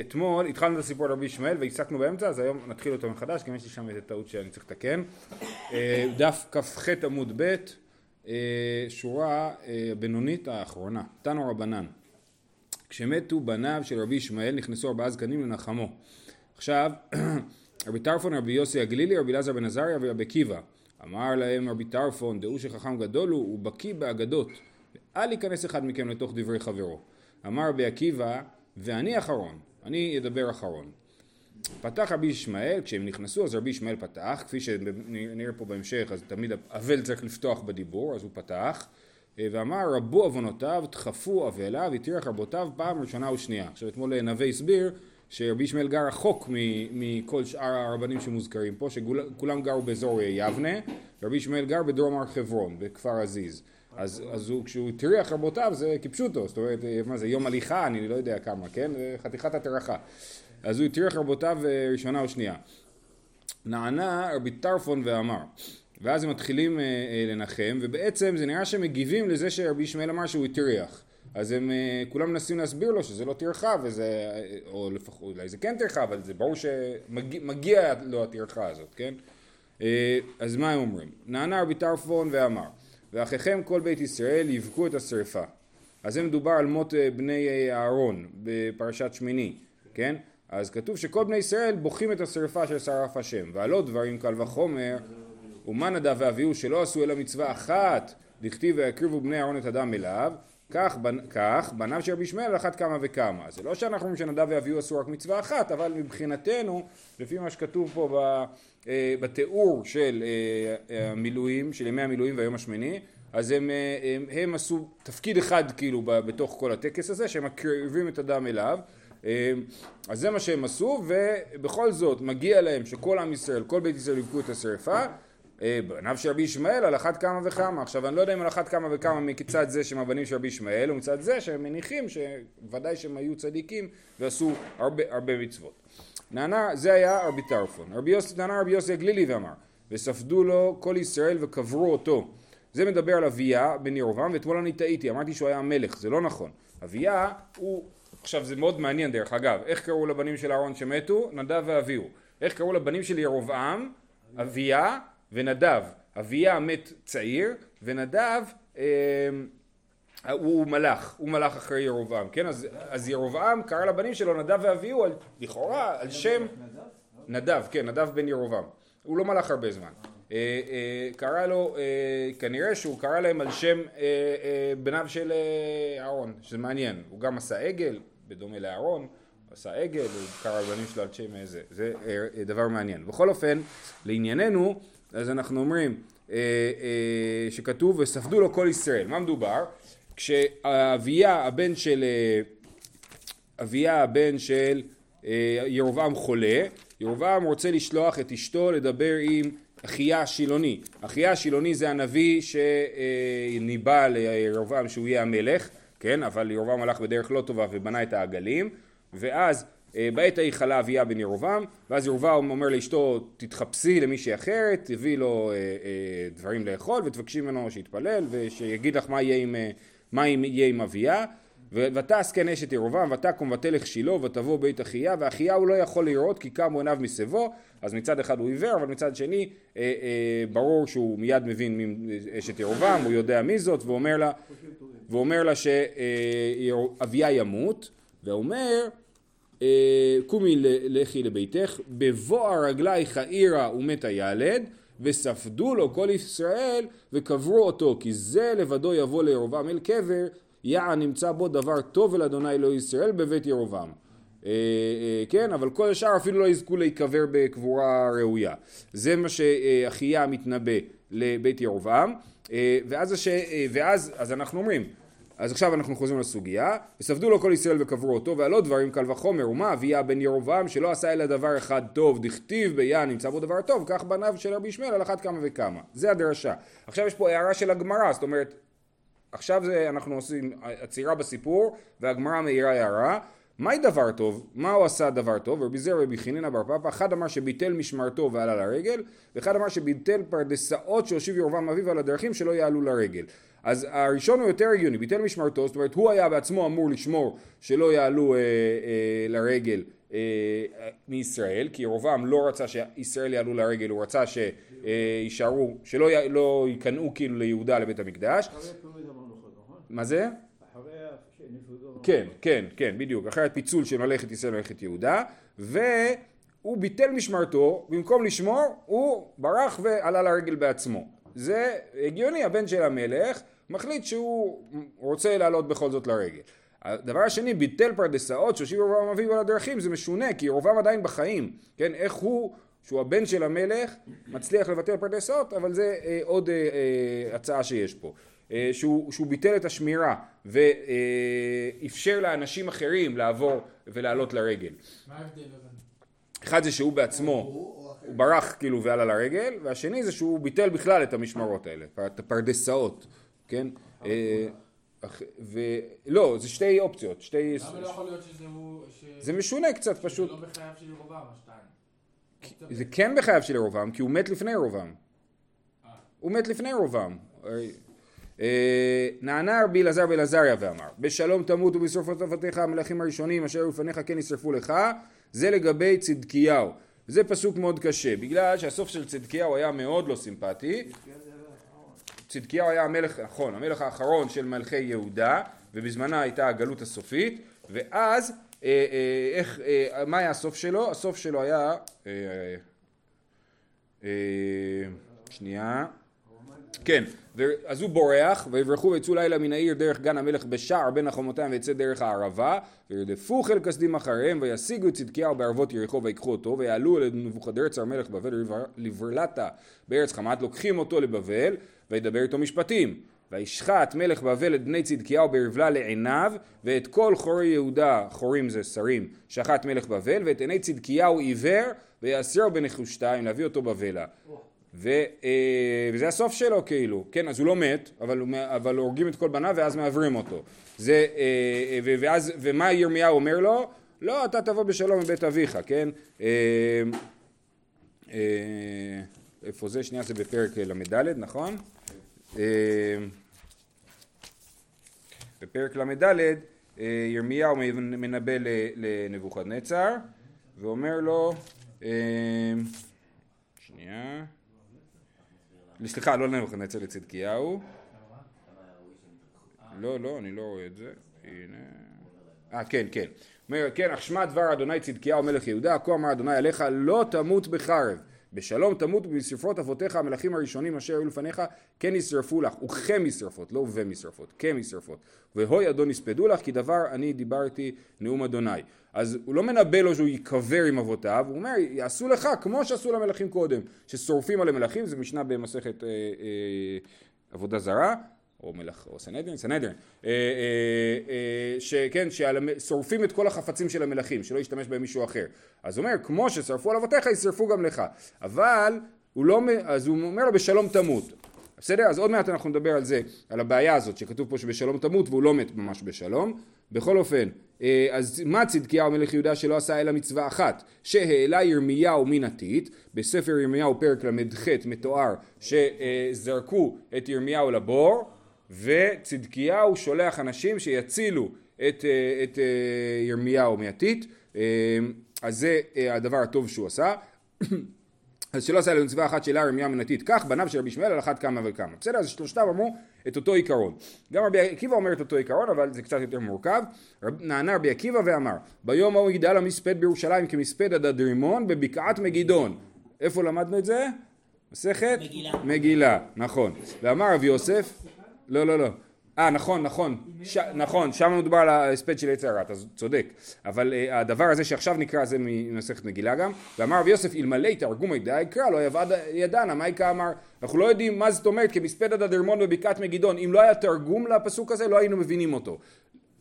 אתמול התחלנו את הסיפור על רבי ישמעאל והפסקנו באמצע אז היום נתחיל אותו מחדש כי יש לי שם איזה טעות שאני צריך לתקן. דף כ"ח עמוד ב' שורה בינונית האחרונה. תנו רבנן. כשמתו בניו של רבי ישמעאל נכנסו ארבעה זקנים לנחמו. עכשיו רבי טרפון רבי יוסי הגלילי רבי אלעזר בן עזריה ורבי עקיבא. אמר להם רבי טרפון דעו שחכם גדול הוא הוא בקיא באגדות. אל ייכנס אחד מכם לתוך דברי חברו. אמר רבי עקיבא ואני אחרון, אני אדבר אחרון. פתח רבי ישמעאל, כשהם נכנסו אז רבי ישמעאל פתח, כפי שנראה פה בהמשך, אז תמיד אבל צריך לפתוח בדיבור, אז הוא פתח, ואמר רבו עוונותיו, דחפו אבלה, והטריח רבותיו פעם ראשונה ושנייה. עכשיו אתמול נווה הסביר שרבי ישמעאל גר רחוק מכל שאר הרבנים שמוזכרים פה, שכולם גרו באזור יבנה, ורבי ישמעאל גר בדרום הר חברון, בכפר עזיז. אז, אז הוא, כשהוא הטריח רבותיו זה כיפשוטו, זאת אומרת, מה זה, יום הליכה, אני לא יודע כמה, כן? חתיכת הטרחה. אז הוא הטריח רבותיו ראשונה או שנייה. נענה רבי טרפון ואמר, ואז הם מתחילים אה, אה, לנחם, ובעצם זה נראה שהם מגיבים לזה שרבי ישמעאל אמר שהוא הטריח. אז הם אה, כולם מנסים להסביר לו שזה לא טרחה, וזה, או לפחות, אולי זה כן טרחה, אבל זה ברור שמגיע לו הטרחה הזאת, כן? אז מה הם אומרים? נענה רבי טרפון ואמר ואחיכם כל בית ישראל יבכו את השרפה. אז זה מדובר על מות בני אהרון בפרשת שמיני, כן? אז כתוב שכל בני ישראל בוכים את השרפה של שרף השם, ועלו דברים קל וחומר, ומה נדב ואביהו שלא עשו אלא מצווה אחת, דכתיב ויקריבו בני אהרון את הדם אליו, כך, כך בניו של רבי ישמעאל אחת כמה וכמה. זה לא שאנחנו אומרים שנדב ואביהו עשו רק מצווה אחת, אבל מבחינתנו, לפי מה שכתוב פה בתיאור של המילואים, של ימי המילואים והיום השמיני, אז הם, הם, הם עשו תפקיד אחד כאילו בתוך כל הטקס הזה, שהם מקריבים את הדם אליו. אז זה מה שהם עשו, ובכל זאת מגיע להם שכל עם ישראל, כל בית ישראל יבכו את השרפה. בניו של רבי ישמעאל על אחת כמה וכמה. עכשיו אני לא יודע אם על אחת כמה וכמה מכיצד זה שהם הבנים של רבי ישמעאל, ומצד זה שהם מניחים שוודאי שהם היו צדיקים ועשו הרבה, הרבה מצוות. נענה, זה היה רבי טרפון. רבי יוסי, נענה רבי יוסי הגלילי ואמר, וספדו לו כל ישראל וקברו אותו. זה מדבר על אביה בן ירובעם, ואתמול אני טעיתי, אמרתי שהוא היה המלך, זה לא נכון. אביה הוא, עכשיו זה מאוד מעניין דרך אגב, איך קראו לבנים של אהרון שמתו? נדב ואביהו. איך קראו לבנים של ירובעם? אביה ונדב. אביה מת צעיר, ונדב אה, הוא מלך, הוא מלך אחרי ירובעם, כן? אז, אז ירובעם קרא לבנים שלו נדב ואביהו, על, לכאורה על שם נדב, כן, נדב בן ירובעם. הוא לא מלך הרבה זמן. אה, אה, קרא לו, אה, כנראה שהוא קרא להם על שם אה, אה, בניו של אה, אהרון, שזה מעניין. הוא גם עשה עגל, בדומה לאהרון. עשה עגל, הוא קרא לבנים שלו על שם איזה, זה אה, דבר מעניין. בכל אופן, לענייננו, אז אנחנו אומרים אה, אה, שכתוב וספדו לו כל ישראל. מה מדובר? כשאביה הבן של אביה הבן של ירובעם חולה, ירובעם רוצה לשלוח את אשתו לדבר עם אחיה השילוני. אחיה השילוני זה הנביא שניבא לירובעם שהוא יהיה המלך, כן, אבל ירובעם הלך בדרך לא טובה ובנה את העגלים, ואז בעת ההיא חלה אביה בן ירובעם, ואז ירובעם אומר לאשתו תתחפשי למישהי אחרת, תביאי לו דברים לאכול ותבקשי ממנו שיתפלל ושיגיד לך מה יהיה עם, מה יהיה עם אביה. ותעש כן אשת ירובעם ותקום ותלך שילה ותבוא בית אחיה ואחיה הוא לא יכול לראות כי קמו עיניו מסבו. אז מצד אחד הוא עיוור אבל מצד שני אה, אה, ברור שהוא מיד מבין מי אשת ירובעם הוא יודע מי זאת ואומר לה, לה שאביה ימות ואומר קומי לכי לביתך, בבוא הרגלייך העירה ומת הילד, וספדו לו כל ישראל וקברו אותו, כי זה לבדו יבוא לירובעם אל קבר, יען נמצא בו דבר טוב אל אדוני אלוהי ישראל בבית ירובעם. כן, אבל כל השאר אפילו לא יזכו להיקבר בקבורה ראויה. זה מה שאחיה מתנבא לבית ירובעם, ואז, הש... ואז אז אנחנו אומרים אז עכשיו אנחנו חוזרים לסוגיה, וספדו לו כל ישראל וקברו אותו, ועלו דברים קל וחומר, ומה אביה בן ירובעם שלא עשה אלא דבר אחד טוב, דכתיב ביה נמצא בו דבר טוב, כך בניו של רבי ישמעאל על אחת כמה וכמה. זה הדרשה. עכשיו יש פה הערה של הגמרא, זאת אומרת, עכשיו זה אנחנו עושים עצירה בסיפור, והגמרא מאירה הערה. מהי דבר טוב? מה הוא עשה דבר טוב? רבי זר רבי חינינא בר פפא, אחד אמר שביטל משמרתו ועלה לרגל, ואחד אמר שביטל פרדסאות שהושיב ירובעם אביו על הדרכים שלא יעלו לרגל. אז הראשון הוא יותר הגיוני, ביטל משמרתו, זאת אומרת הוא היה בעצמו אמור לשמור שלא יעלו אה, אה, לרגל אה, מישראל, כי ירובעם לא רצה שישראל יעלו לרגל, הוא רצה שיישארו, שלא י, לא ייכנעו כאילו ליהודה לבית המקדש. מה זה? כן, כן, כן, בדיוק, אחרי הפיצול של מלאכת ישראל ומלאכת יהודה, והוא ביטל משמרתו, במקום לשמור, הוא ברח ועלה לרגל בעצמו. זה הגיוני, הבן של המלך מחליט שהוא רוצה לעלות בכל זאת לרגל. הדבר השני, ביטל פרדסאות שהושיב ירובעם אביו על הדרכים, זה משונה, כי ירובעם עדיין בחיים, כן, איך הוא, שהוא הבן של המלך, מצליח לבטל פרדסאות, אבל זה אה, עוד אה, אה, הצעה שיש פה. אה, שהוא, שהוא ביטל את השמירה ואפשר לאנשים אחרים לעבור ולעלות לרגל. מה ההבדל אבל? אחד זה שהוא בעצמו, הוא ברח כאילו ועלה לרגל, והשני זה שהוא ביטל בכלל את המשמרות האלה, את הפרדסאות, כן? אה, אח- ולא, זה שתי אופציות, שתי... למה לא יכול להיות שזה הוא... זה משונה קצת פשוט. לא בחייו של ירובעם השתיים. זה כן בחייו של ירובעם, כי הוא מת לפני ירובעם. אה. הוא מת לפני ירובעם. אה, נענה רבי אלעזר באלעזריה ואמר בשלום תמות ובשרפות אבותיך המלכים הראשונים אשר היו לפניך כן ישרפו לך. זה לגבי צדקיהו. זה פסוק מאוד קשה בגלל שהסוף של צדקיהו היה מאוד לא סימפטי. צדקיהו היה המלך, נכון, המלך האחרון של מלכי יהודה ובזמנה הייתה הגלות הסופית. ואז אה, אה, איך, אה, מה היה הסוף שלו? הסוף שלו היה אה, אה, שנייה כן, אז הוא בורח, ויברחו ויצאו לילה מן העיר דרך גן המלך בשער בין החומותיים ויצא דרך הערבה, וירדפו חיל כסדים אחריהם, וישיגו צדקיהו בערבות יריחו ויקחו אותו, ויעלו אל נבוכדרצר מלך בבל לבר- לברלתה בארץ חמת, לוקחים אותו לבבל, וידבר איתו משפטים. וישחט מלך בבל את בני צדקיהו ברבלה לעיניו, ואת כל חורי יהודה, חורים זה שרים, שחט מלך בבל, ואת עיני צדקיהו עיוור, ויאסרו בנחושתיים, להביא אותו בבלה. ו, אה, וזה הסוף שלו כאילו, כן, אז הוא לא מת, אבל, אבל הורגים את כל בניו ואז מעוורים אותו. זה, אה, ו, ואז, ומה ירמיהו אומר לו? לא, אתה תבוא בשלום מבית אביך, כן? אה, אה, איפה זה? שנייה, זה בפרק ל"ד, נכון? אה, בפרק ל"ד אה, ירמיהו מנבא לנבוכדנצר ואומר לו, אה, שנייה, סליחה, לא לנבוכדנצר לצדקיהו, לא, לא, אני לא רואה את זה, הנה, אה, כן, כן, אומר, כן, אך שמע דבר אדוני צדקיהו מלך יהודה, כה אמר אדוני עליך, לא תמות בחרב, בשלום תמות ובשרפות אבותיך המלכים הראשונים אשר היו לפניך, כן ישרפו לך, וכמשרפות, לא ומשרפות, כמשרפות, והוי אדון יספדו לך, כי דבר אני דיברתי נאום אדוני. אז הוא לא מנבא לו שהוא ייקבר עם אבותיו, הוא אומר, יעשו לך כמו שעשו למלכים קודם, ששורפים על המלכים, זה משנה במסכת אה, אה, עבודה זרה, או מלך, או סנהדרין, סנהדרין, אה, אה, אה, שכן, ששורפים את כל החפצים של המלכים, שלא ישתמש בהם מישהו אחר. אז הוא אומר, כמו ששרפו על אבותיך, ישרפו גם לך. אבל, הוא לא, אז הוא אומר לו, בשלום תמות. בסדר? אז עוד מעט אנחנו נדבר על זה, על הבעיה הזאת, שכתוב פה שבשלום תמות, והוא לא מת ממש בשלום. בכל אופן, אה, אז מה צדקיהו מלך יהודה שלא עשה אלא מצווה אחת? שהעלה ירמיהו מן עתית, בספר ירמיהו פרק ל"ח מתואר שזרקו את ירמיהו לבור, וצדקיהו שולח אנשים שיצילו את, אה, את אה, ירמיהו מעתית, אה, אז זה הדבר הטוב שהוא עשה. אז שלא עשה אלא מצווה אחת שאלה ירמיה מנתית כך בניו של רבי ישמעאל על אחת כמה וכמה בסדר אז שלושתם אמרו את אותו עיקרון גם רבי עקיבא אומר את אותו עיקרון אבל זה קצת יותר מורכב רב, נענה רבי עקיבא ואמר ביום ההוא יגדל המספד בירושלים כמספד עד רימון בבקעת מגידון איפה למדנו את זה? מסכת? מגילה. מגילה נכון ואמר רבי יוסף לא לא לא. אה נכון נכון. ש, נכון שם מדובר על ההספד של יצר הרע אתה צודק. אבל uh, הדבר הזה שעכשיו נקרא זה ממסכת מגילה גם. ואמר רבי יוסף אלמלא תרגומי די קרא לא יבעד ידענה. מה יקרא? אמר אנחנו לא יודעים מה זאת אומרת כמספד עד הדרמון בבקעת מגידון. אם לא היה תרגום לפסוק הזה לא היינו מבינים אותו.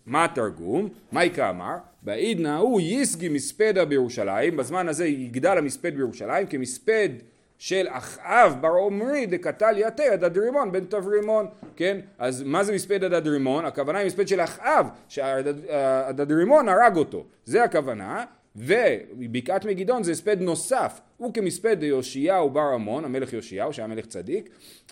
מה התרגום? מייקה אמר, בעידנא הוא יסגי מספדה בירושלים, בזמן הזה יגדל המספד בירושלים כמספד של אחאב בר עומרי דקתל יתה עד הדרימון בן תברימון, כן? אז מה זה מספד עד הדרימון? הכוונה היא מספד של אחאב, שהדדרימון הרג אותו, זה הכוונה, ובקעת מגידון זה הספד נוסף, הוא כמספד יאשיהו בר עמון, המלך יאשיהו שהיה מלך צדיק,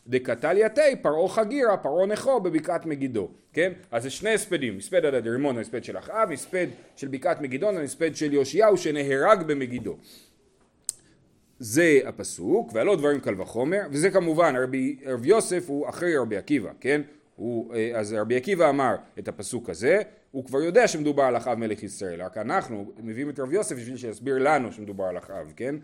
דקתליה תה פרעה חגירה, פרעה נכו בבקעת מגידו, כן? אז זה שני הספדים, מספד עד הדרימון המספד של אחאב, מספד של בקעת מגידון המספד של יאשיהו שנהרג במגידו. זה הפסוק, ועלו דברים קל וחומר, וזה כמובן, רבי, רבי יוסף הוא אחרי רבי עקיבא, כן? הוא, אה, אז רבי עקיבא אמר את הפסוק הזה, הוא כבר יודע שמדובר על אחאב מלך ישראל, רק אנחנו מביאים את רבי יוסף בשביל שיסביר לנו שמדובר על אחאב, כן?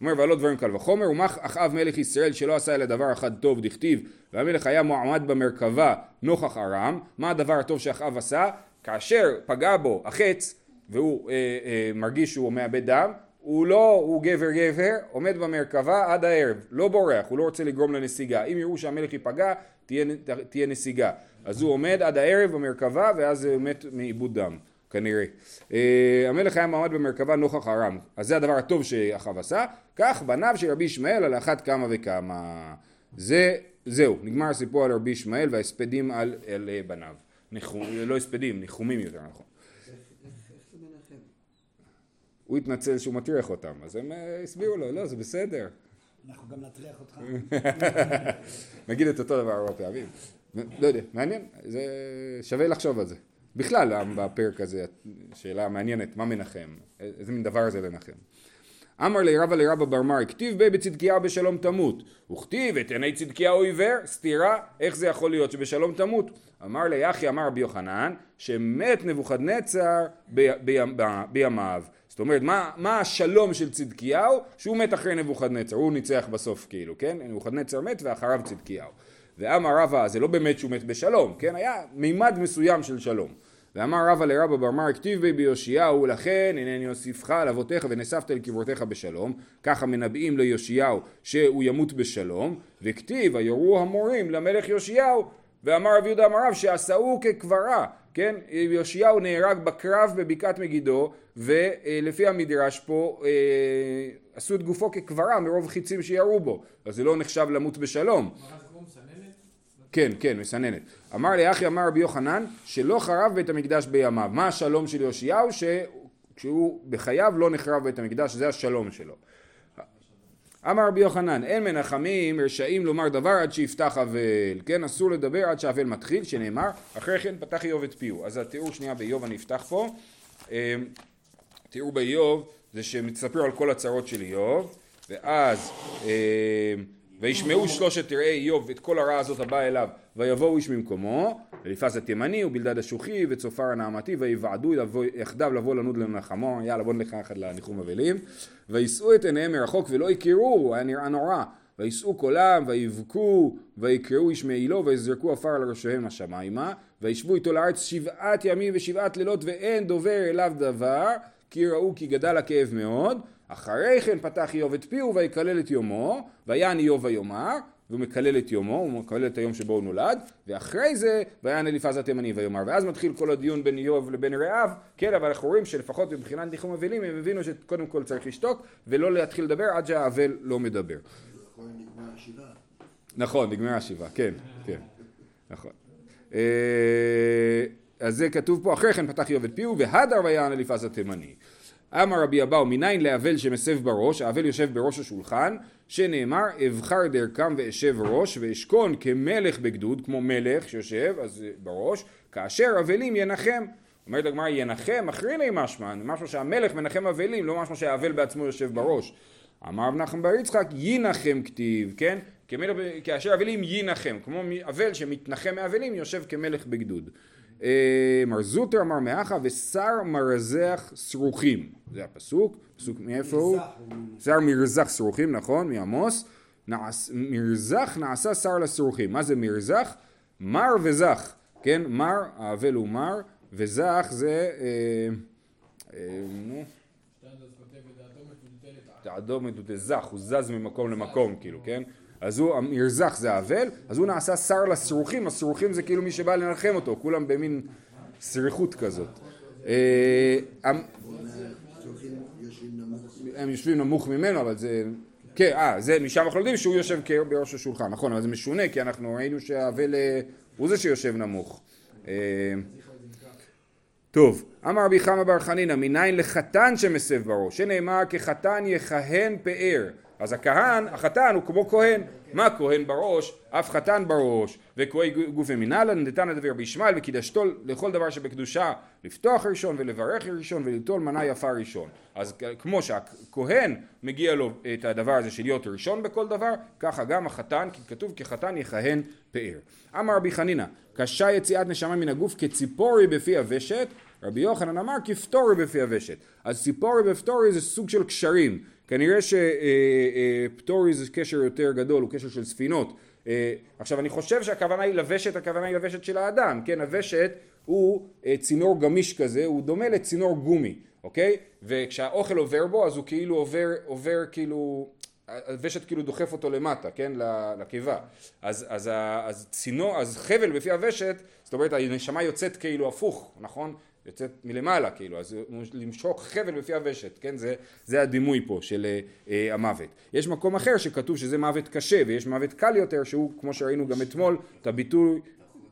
אומר ועלו דברים קל וחומר, ומה אחאב מלך ישראל שלא עשה אלא דבר אחד טוב דכתיב, והמלך היה מועמד במרכבה נוכח ארם, מה הדבר הטוב שאחאב עשה? כאשר פגע בו החץ והוא אה, אה, מרגיש שהוא מאבד דם, הוא לא, הוא גבר גבר, עומד במרכבה עד הערב, לא בורח, הוא לא רוצה לגרום לנסיגה. אם יראו שהמלך ייפגע, תהיה, תהיה נסיגה. אז הוא עומד עד הערב במרכבה, ואז הוא מת מאיבוד דם, כנראה. Uh, המלך היה מעמד במרכבה נוכח ארם. אז זה הדבר הטוב שאחאב עשה. כך בניו של רבי ישמעאל על אחת כמה וכמה. זה, זהו, נגמר הסיפור על רבי ישמעאל וההספדים על, על בניו. ניחום, לא הספדים, ניחומים יותר נכון. הוא התנצל שהוא מטריח אותם, אז הם אה, הסבירו לו, לא, זה בסדר. אנחנו גם נטריח אותך. נגיד את אותו דבר הרבה פעמים. לא יודע, מעניין, זה שווה לחשוב על זה. בכלל, בפרק הזה, שאלה מעניינת, מה מנחם? איזה מין דבר זה לנחם? אמר לי רבא לרבא בר מרי, כתיב בי בצדקיהו בשלום תמות, וכתיב את עיני צדקיהו עיוור, סתירה, איך זה יכול להיות שבשלום תמות? אמר לי אחי אמר רבי יוחנן, שמת נבוכדנצר בימיו. זאת אומרת, מה, מה השלום של צדקיהו? שהוא מת אחרי נבוכדנצר, הוא ניצח בסוף כאילו, כן? נבוכדנצר מת ואחריו צדקיהו. ואמר רבא, זה לא באמת שהוא מת בשלום, כן? היה מימד מסוים של שלום. ואמר רבא לרבא בר מר כתיב בי ביאשיהו לכן הנני אוסיפך על אבותיך ונאספת אל קברותיך בשלום ככה מנבאים ליאשיהו שהוא ימות בשלום וכתיב היורו המורים למלך יאשיהו ואמר רב יהודה אמר רב שעשאו כקברה כן יאשיהו נהרג בקרב בבקעת מגידו ולפי המדרש פה אה, עשו את גופו כקברה מרוב חיצים שירו בו אז זה לא נחשב למות בשלום כן, כן, מסננת. אמר לי אחי אמר רבי יוחנן שלא חרב בית המקדש בימיו. מה השלום של יאשיהו? שכשהוא בחייו לא נחרב בית המקדש, זה השלום שלו. אמר רבי יוחנן, אין מנחמים רשאים לומר דבר עד שיפתח אבל, כן, אסור לדבר עד שהאבל מתחיל, שנאמר, אחרי כן פתח איוב את פיהו. אז התיאור שנייה באיוב אני אפתח פה. תיאור באיוב זה שמספר על כל הצרות של איוב, ואז וישמעו שלושת תראי איוב את כל הרעה הזאת הבאה אליו ויבואו איש ממקומו אליפז התימני ובלדד השוחי וצופר הנעמתי ויוועדו יחדיו לבוא לנוד לנחמו יאללה בוא נלך יחד לניחום אבלים ויישאו את עיניהם מרחוק ולא יכירו היה נראה נורא ויישאו קולם ויבכו ויקראו איש מעילו ויזרקו עפר על ראשיהם השמיימה וישבו איתו לארץ שבעת ימים ושבעת לילות ואין דובר אליו דבר כי ראו כי גדל הכאב מאוד אחרי כן פתח איוב את פיהו ויקלל את יומו, ויען איוב ויאמר, והוא מקלל את יומו, הוא מקלל את היום שבו הוא נולד, ואחרי זה ויען אליפז התימני ויאמר, ואז מתחיל כל הדיון בין איוב לבין רעיו, כן, אבל אנחנו רואים שלפחות מבחינת ניחום אבלים הם הבינו שקודם כל צריך לשתוק, ולא להתחיל לדבר עד שהאבל לא מדבר. נכון, נגמרה השבעה, כן, כן, נכון. אז זה כתוב פה, אחרי כן פתח איוב את פיהו, והדר ויען אליפז התימני. אמר רבי אבאו מניין לאבל שמסב בראש, האבל יושב בראש השולחן, שנאמר אבחר דרכם ואשב ראש ואשכון כמלך בגדוד, כמו מלך שיושב אז בראש, כאשר אבלים ינחם. אומרת הגמרא ינחם, אחריני משמע, משמע שהמלך מנחם אבלים, לא משמע שהאבל בעצמו יושב בראש. אמר נחם בר יצחק ינחם כתיב, כן? כמלך, כאשר אבלים ינחם, כמו אבל שמתנחם מאבלים יושב כמלך בגדוד. אה, מר זוטר אמר מאחה ושר מרזח שרוכים. זה הפסוק, פסוק מאיפה הוא? שר מרזח שרוכים נכון מעמוס. מרזח נעשה שר לשרוכים. מה זה מרזח? מר וזך כן? מר האבל הוא מר וזך זה אה, אה, נו. דעתו מדותזך הוא זז ממקום למקום כאילו כן אז הוא, המרזח זה האבל, אז הוא נעשה שר לשרוכים, השרוכים זה כאילו מי שבא לנחם אותו, כולם במין סריחות כזאת. אה, הם יושבים נמוך ממנו, אבל זה... כן, אה, זה משם אנחנו יודעים שהוא יושב בראש השולחן, נכון, אבל זה משונה, כי אנחנו ראינו שהאבל אה, הוא זה שיושב נמוך. אה, טוב, אמר רבי חמא בר חנינא, מניין לחתן שמסב בראש, שנאמר כחתן יכהן פאר. אז הכהן, החתן הוא כמו כהן. מה כהן בראש? אף חתן בראש. וכהי גופי מנהלן, נתן לדבר בישמעאל, וקידשתו לכל דבר שבקדושה, לפתוח ראשון ולברך ראשון וליטול מנה יפה ראשון. אז כמו שהכהן מגיע לו את הדבר הזה של להיות ראשון בכל דבר, ככה גם החתן, כי כתוב כחתן יכהן פאר. אמר רבי חנינא, קשה יציאת נשמה מן הגוף כציפורי בפי הוושט, רבי יוחנן אמר כפתורי בפי הוושט. אז ציפורי ופתורי זה סוג של קשרים. כנראה שפטורי זה קשר יותר גדול, הוא קשר של ספינות. אה, עכשיו אני חושב שהכוונה היא לוושט, הכוונה היא לוושט של האדם, כן? הוושט הוא אה, צינור גמיש כזה, הוא דומה לצינור גומי, אוקיי? וכשהאוכל עובר בו אז הוא כאילו עובר, עובר כאילו, הוושט כאילו דוחף אותו למטה, כן? לקיבה. אז, אז, אז צינור, אז חבל בפי הוושט, זאת אומרת הנשמה יוצאת כאילו הפוך, נכון? יוצאת מלמעלה כאילו, אז למשוך חבל בפי הוושט, כן? זה, זה הדימוי פה של אה, אה, המוות. יש מקום אחר שכתוב שזה מוות קשה ויש מוות קל יותר שהוא כמו שראינו גם אתמול את הביטוי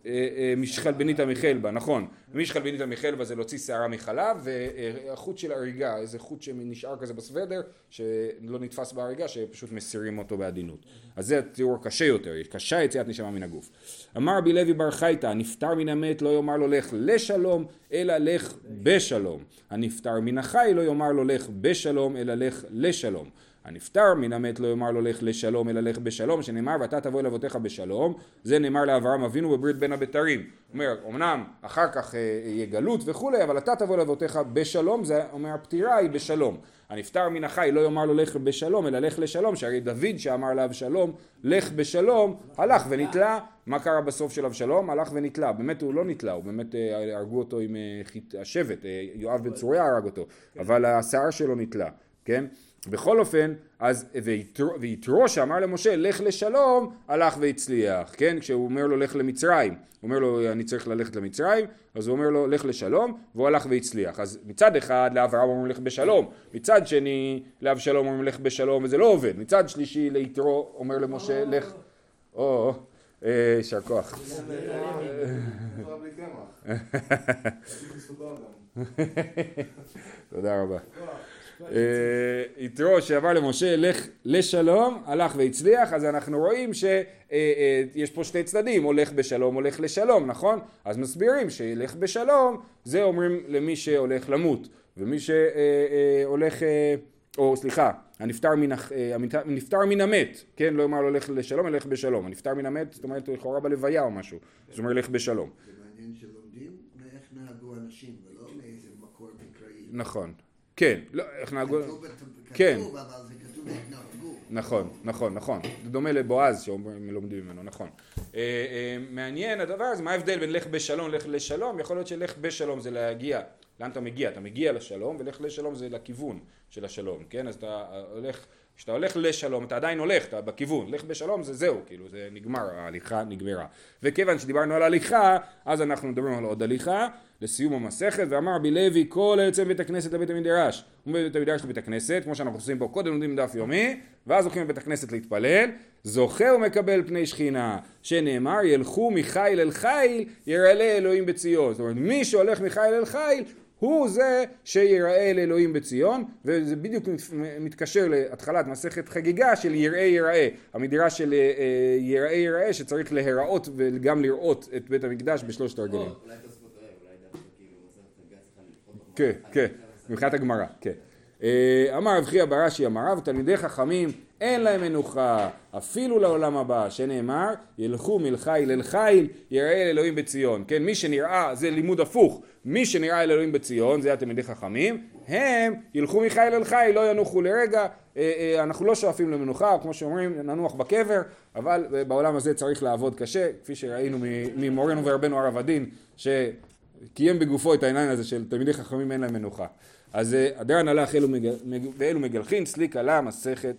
אה, אה, משחל בניתא מחלבה, נכון, משחל בניתא מחלבה זה להוציא שערה מחלב והחוט של הריגה, איזה חוט שנשאר כזה בסוודר שלא נתפס בהריגה שפשוט מסירים אותו בעדינות. אז זה התיאור הקשה יותר, קשה יציאת נשמה מן הגוף. אמר רבי לוי בר חייתא, הנפטר מן המת לא יאמר לו לך לשלום אלא לך בשלום. הנפטר מן החי לא יאמר לו לך בשלום אלא לך לשלום. הנפטר מן המת לא יאמר לו לך לשלום אלא לך בשלום שנאמר ואתה תבוא אל אבותיך בשלום זה נאמר לאברהם אבינו בברית בין הבתרים. אומר אמנם אחר כך אה, יהיה גלות וכולי אבל אתה תבוא אל אבותיך בשלום זה אומר הפטירה היא בשלום הנפטר מן החי לא יאמר לו לך בשלום אלא לך לשלום שהרי דוד שאמר לאבשלום לך בשלום הלך ונתלה. מה קרה בסוף של אבשלום? הלך ונתלה. באמת הוא לא נתלה הוא באמת אה, הרגו אותו עם אה, השבט יואב בן צוריה הרג אותו. אבל השיער שלו נתלה כן בכל אופן, אז ויתרו, ויתרו שאמר למשה לך לשלום, הלך והצליח, כן? כשהוא אומר לו לך למצרים, הוא אומר לו אני צריך ללכת למצרים, אז הוא אומר לו לך לשלום, והוא הלך והצליח. אז מצד אחד לאברהם אומרים לך בשלום, מצד שני לאבשלום אומרים לך בשלום וזה לא עובד, מצד שלישי ליתרו אומר למשה לך, או, יישר כוח. תודה רבה. אה, יתרו שאמר למשה לך לשלום הלך והצליח אז אנחנו רואים שיש אה, אה, פה שתי צדדים הולך בשלום הולך לשלום נכון? אז מסבירים שילך בשלום זה אומרים למי שהולך למות ומי שהולך או סליחה הנפטר מן, הנפטר מן המת כן? לא אמר לו לך לשלום אלך בשלום הנפטר מן המת זאת אומרת לכאורה בלוויה או משהו זאת אומרת לך בשלום זה מעניין שלומדים מאיך נהגו אנשים ולא מאיזה מקור מקראי נכון כן, לא, איך נהגו... כן. כתוב, אבל זה כתוב איך נהגו. נכון, נכון, נכון. זה דומה לבועז שלומדים ממנו, נכון. אה, אה, מעניין הדבר הזה, מה ההבדל בין לך בשלום לך לשלום? יכול להיות שלך בשלום זה להגיע. לאן אתה מגיע? אתה מגיע לשלום, ולך לשלום זה לכיוון של השלום, כן? אז אתה הולך... כשאתה הולך לשלום אתה עדיין הולך, אתה בכיוון, לך בשלום זה זהו, כאילו זה נגמר, ההליכה נגמרה. וכיוון שדיברנו על הליכה, אז אנחנו מדברים על עוד הליכה, לסיום המסכת, ואמר רבי לוי כל היוצא מבית הכנסת לבית המדרש, הוא מבית המדרש לבית הכנסת, כמו שאנחנו עושים פה, קודם לומדים דף יומי, ואז הולכים לבית הכנסת להתפלל, זוכה ומקבל פני שכינה, שנאמר ילכו מחיל אל חיל, יראה אלוהים בציון, זאת אומרת מי שהולך מחיל אל חיל הוא זה שיראה לאלוהים בציון וזה בדיוק מתקשר להתחלת מסכת חגיגה של יראה יראה. המדרש של אה, יראה יראה שצריך להיראות וגם לראות את בית המקדש בשלושת הרגלים. כן, כן, מבחינת הגמרא, כן. אה, אמר רב חייא ברש"י אמר רב תלמידי חכמים אין להם מנוחה. אפילו לעולם הבא שנאמר ילכו מלחיל אל חיל יראה אל אלוהים בציון. כן מי שנראה זה לימוד הפוך. מי שנראה אל אלוהים בציון זה התלמידי חכמים הם ילכו מחיל אל חיל לא ינוחו לרגע. אה, אה, אנחנו לא שואפים למנוחה כמו שאומרים ננוח בקבר אבל בעולם הזה צריך לעבוד קשה כפי שראינו ממורנו ורבנו הרב הדין שקיים בגופו את העניין הזה של תלמידי חכמים אין להם מנוחה. אז הדרן הלך ואלו מגלחין סליק עלה מסכת